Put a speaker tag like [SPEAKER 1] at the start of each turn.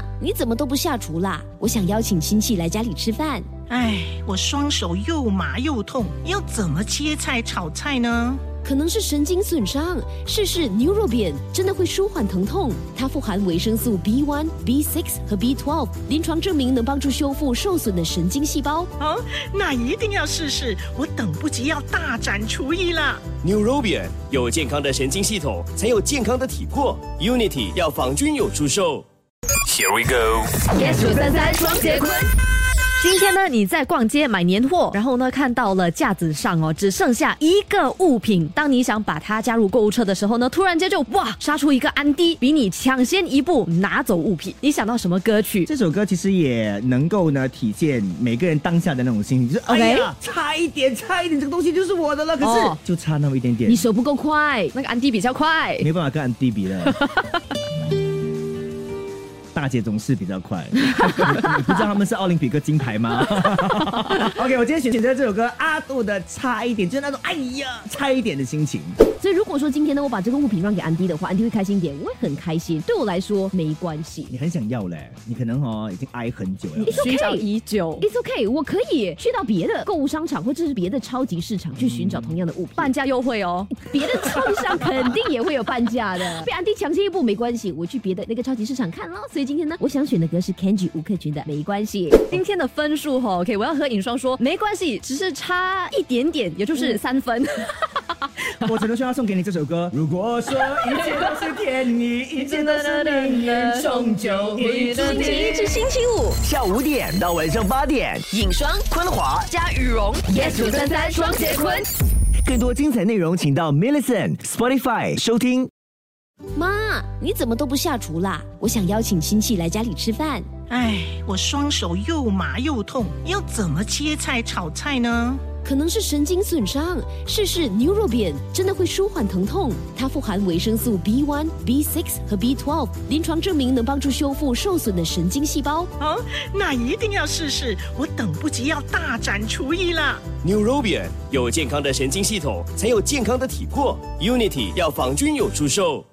[SPEAKER 1] 妈，你怎么都不下厨啦？我想邀请亲戚来家里吃饭。
[SPEAKER 2] 哎，我双手又麻又痛，要怎么切菜炒菜呢？
[SPEAKER 1] 可能是神经损伤，试试 Neurobian 真的会舒缓疼痛。它富含维生素 B1、B6 和 B12，临床证明能帮助修复受损的神经细胞。
[SPEAKER 2] 哦，那一定要试试，我等不及要大展厨艺了。
[SPEAKER 3] Neurobian 有健康的神经系统，才有健康的体魄。Unity 药房均有出售。Here we go。
[SPEAKER 1] yes 九三三双节棍。
[SPEAKER 4] 今天呢，你在逛街买年货，然后呢看到了架子上哦，只剩下一个物品。当你想把它加入购物车的时候呢，突然间就哇杀出一个安迪，比你抢先一步拿走物品。你想到什么歌曲？
[SPEAKER 5] 这首歌其实也能够呢体现每个人当下的那种心情，就是
[SPEAKER 4] OK
[SPEAKER 5] 哎呀，差一点，差一点，这个东西就是我的了，可是、
[SPEAKER 4] 哦
[SPEAKER 5] 就差那么一点点
[SPEAKER 4] 你，手不够快，那个安迪比较快。
[SPEAKER 5] 没办法跟安迪比了。大姐总是比较快，你不知道他们是奥林匹克金牌吗？OK，我今天选选择这首歌，阿杜的《差一点》，就是那种哎呀差一点的心情。
[SPEAKER 1] 所以如果说今天呢，我把这个物品让给安迪的话，安迪会开心一点，我会很开心。对我来说没关系。
[SPEAKER 5] 你很想要嘞，你可能哦已经挨很久了。
[SPEAKER 4] 寻找已久
[SPEAKER 1] ，It's okay，我可以去到别的购物商场或者是别的超级市场去寻找同样的物品。
[SPEAKER 4] 半价优惠哦。
[SPEAKER 1] 别的超级市场肯定也会有半价的，被安迪抢先一步没关系，我去别的那个超级市场看喽。所以今天呢，我想选的歌是 Kenji 吴克群的《没关系》。
[SPEAKER 4] 今天的分数哈，OK，我要和尹双说没关系，只是差一点点，也就是三分。
[SPEAKER 5] 我只能说要送给你这首歌。如果说一切都是天意，一切都是命运，终究会注
[SPEAKER 1] 星期一。至星期五，
[SPEAKER 6] 下午五点到晚上八点，
[SPEAKER 1] 影双
[SPEAKER 6] 昆华。
[SPEAKER 1] 加羽绒，yes 九三三双节棍。
[SPEAKER 6] 更多精彩内容，请到 Millison Spotify 收听。
[SPEAKER 1] 妈，你怎么都不下厨啦？我想邀请亲戚来家里吃饭。
[SPEAKER 2] 哎，我双手又麻又痛，要怎么切菜炒菜呢？
[SPEAKER 1] 可能是神经损伤，试试 Neurobian 真的会舒缓疼痛。它富含维生素 B1、B6 和 B12，临床证明能帮助修复受损的神经细胞。
[SPEAKER 2] 哦，那一定要试试，我等不及要大展厨艺了。
[SPEAKER 3] Neurobian 有健康的神经系统，才有健康的体魄。Unity 药房均有出售。